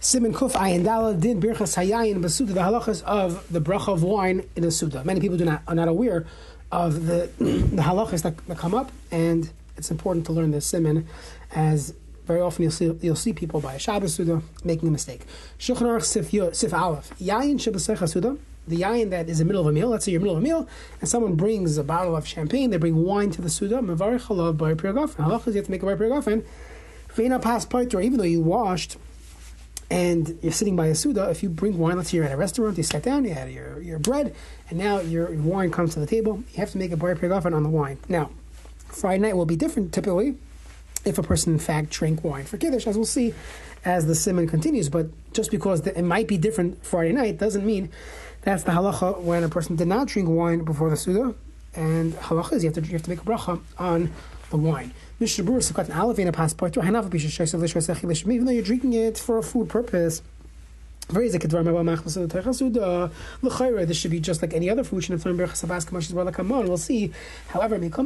Siman Kuf Ayin Dala Din Birchas Hayayin Basuda, the halachas of the bracha of wine in a Suda. Many people do not are not aware of the the halachas that, that come up, and it's important to learn the Siman as very often you'll see you'll see people by a Shabbos Suda making a mistake. Shulchan Aruch Sif, Aleph Yayin Shabbasecha Suda. The yayin that is in the middle of a meal. Let's say you're in the middle of a meal, and someone brings a bottle of champagne. They bring wine to the Suda. Mavarich Halav by Pirgafen. Halachas you have to make a by Pirgafen. Veina pas or even though you washed and you're sitting by a Suda, if you bring wine, let's say you're at a restaurant, you sat down, you had your, your bread, and now your wine comes to the table, you have to make a bar pegafen on the wine. Now, Friday night will be different typically if a person in fact drank wine for Kiddush, as we'll see as the siman continues. But just because it might be different Friday night doesn't mean that's the halacha when a person did not drink wine before the Suda. And halacha is you have to, you have to make a bracha on the wine. Even though you're drinking it for a food purpose, this should be just like any other food. We'll see. However, it's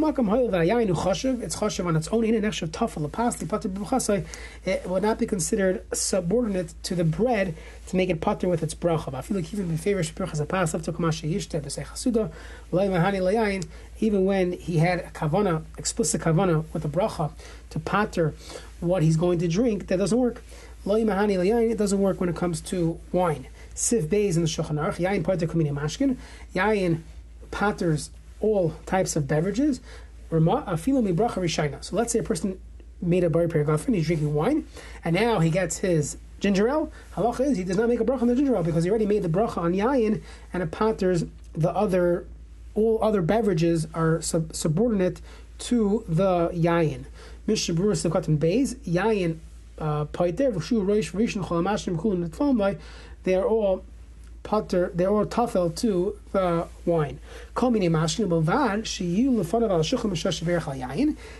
chashiv on its own. In an extra tafel, it will not be considered subordinate to the bread to make it pater with its bracha. Even when he had a kavana, explicit kavana with the bracha to pater what he's going to drink, that doesn't work. It doesn't work when it comes to wine. Siv Beis in the Shulchan Aruch, Yain Pater Kumini Mashkin, Yain paters all types of beverages. So let's say a person made a bar perigafin, he's drinking wine, and now he gets his ginger ale. Halacha is he does not make a bracha on the ginger ale because he already made the bracha on yayin, and it paters the other, all other beverages are sub- subordinate to the yayin. Mishabur Sivkatan Beis, yayin they are all potter, they're all tafel to the wine.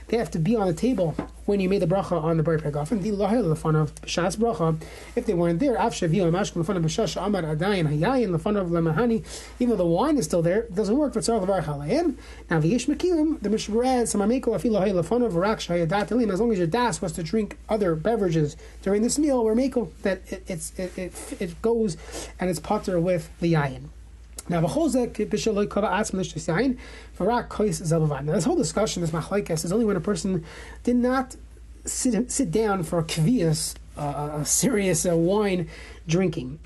They have to be on the table when you made the bracha on the bar pegafen. The fun of shas bracha. If they weren't there, af shavil mashkin b'shash amar adayin hayayin of lemahani. Even though the wine is still there, it doesn't work. But tzar levar chalayim. Now v'yish mekilim the mishmur adds samameko afil fun of rak shayadat. As long as your das was to drink other beverages during this meal, we're meko that it, it's it, it, it goes and it's potter with the yayin. Now, this whole discussion, this machlekes, is only when a person did not sit sit down for a kvias, uh, a serious uh, wine drinking.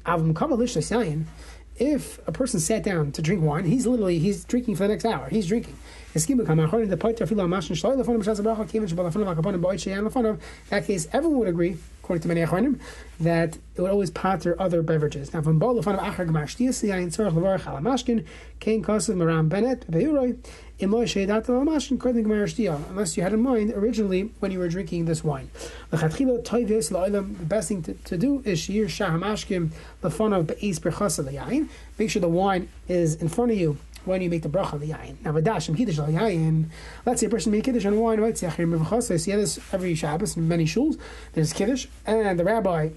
If a person sat down to drink wine, he's literally he's drinking for the next hour. He's drinking. In that case, everyone would agree according to many achronim, that it would always pater other beverages. Now, from Gmashtias, Yain Tzorach unless you had in mind originally when you were drinking this wine. The best thing to, to do is Shir Shah Mashkim Lefanav Be'ez Berchasa. Make sure the wine is in front of you when you make the bracha the yain. Now, v'dash kiddush al yain. Let's say a person made kiddush on wine, right? So you see this every Shabbos in many shuls. There's kiddush, and the rabbi,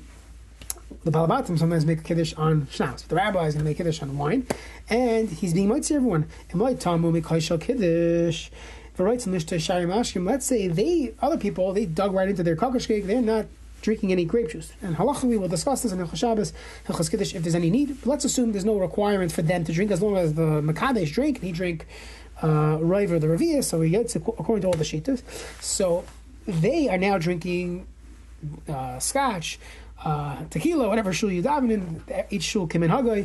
the balabatim sometimes make a kiddush on schnapps. The rabbi is going to make kiddush on wine, and he's being mitzvah everyone. And my tamu make kiddush. Let's say they other people they dug right into their cake. They're not drinking any grape juice. And halacha, we will discuss this in Hilchas Shabbos, Hilchas Kiddush, if there's any need. But let's assume there's no requirement for them to drink as long as the Makadesh drink, and he drink uh, or the Ravia, so he gets according to all the Shitas. So they are now drinking uh, scotch, uh, tequila, whatever shul you daven in, each shul came in Haggai.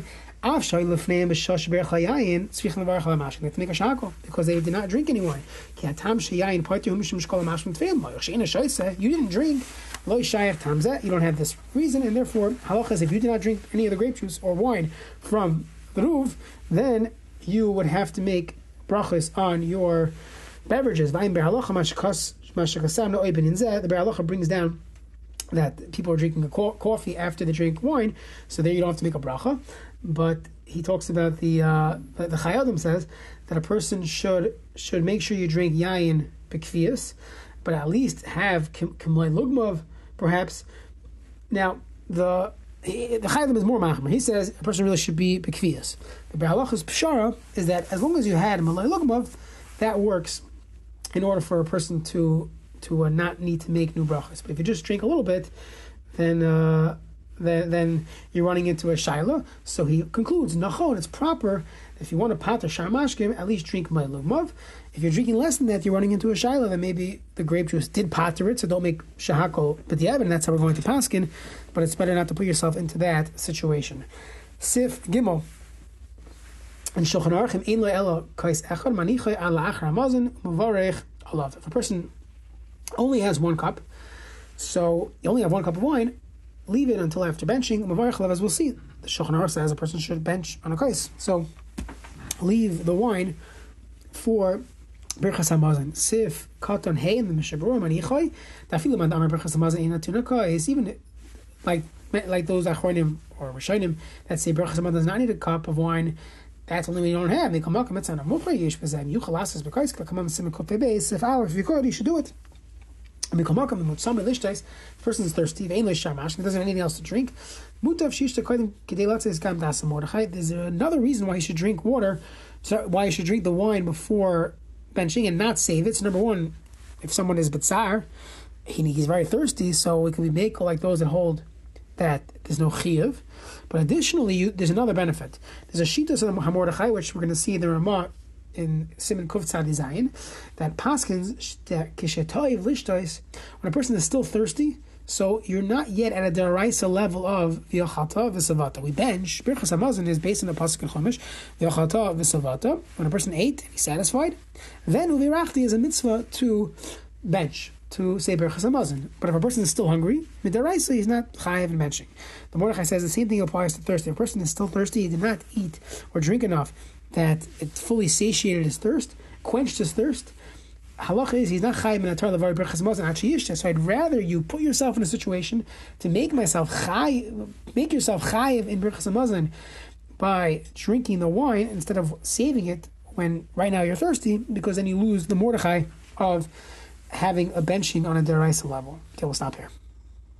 Because they did not drink any wine. You didn't drink. You don't have this reason, and therefore, halachas, if you did not drink any of the grape juice or wine from the roof, then you would have to make brachas on your beverages. The Halacha brings down that people are drinking a coffee after they drink wine, so there you don't have to make a bracha. But he talks about the uh, the, Chayei Adam says that a person should should make sure you drink yayin bekvius, but at least have kimlay lugmav perhaps. Now, the the Chayei Adam is more machmer. He says a person really should be bekvias. The Biur Halacha's pshara is that as long as you had malay lugmav, that works in order for a person to to uh, not need to make new brachas. But if you just drink a little bit, then uh, then, then you're running into a shaila. So he concludes, nachon, it's proper. If you want to pater sharmashkim, at least drink my lugmav. If you're drinking less than that, you're running into a shaila. Then maybe the grape juice did pater it, so don't make shahako but the and that's how we're going to paskin. But it's better not to put yourself into that situation. Sif gimel. And Shulchan Aruch, ein lo elo kais echad manichay al la'achar hamazon muvarech alav. If a person only has one cup, so you only have one cup of wine, leave it until after benching. As we'll see, the Shulchan Aruch says a person should bench on a kais. So leave the wine for Birchas Hamazon. Sif katan hey in the Mishabur manichoy. Dafilu man amar Birchas Hamazon in atunaka is even like like those achronim or rishonim that say Birchas Hamazon does not need a cup of wine. That's only you don't have. They come up and it's on a mukhri yish bezem. You chalasas because come on beis. If hour if you could, you should do it. The person is thirsty, and doesn't have anything else to drink. There's another reason why you should drink water, why you should drink the wine before benching and not save it. So, number one, if someone is Batsar, he, he's very thirsty, so it can be make like those that hold that there's no chiyuv. But additionally, you, there's another benefit. There's a shita of Hamordechai, which we're going to see in the Ramah in Siman Kuf design that Paskins that kishetoiv lishtois when a person is still thirsty. So you're not yet at a deraisa level of v'yachata v'savata. We bench birchas is based on the pasuk in Chumash v'yachata v'savata. When a person ate, he's satisfied. Then uvirachti is a mitzvah to bench to say hamazon. But if a person is still hungry, midaraisa he's not chayiv and benching. The Mordechai says the same thing applies to thirsty. If a person is still thirsty, he did not eat or drink enough that it fully satiated his thirst, quenched his thirst. Halacha is he's not chayiv in atar levar berachas mazon So I'd rather you put yourself in a situation to make myself chayiv, make yourself chayiv in berachas mazon by drinking the wine instead of saving it when right now you're thirsty, because then you lose the Mordechai of having a benching on a deraisa level. Okay, we'll stop here.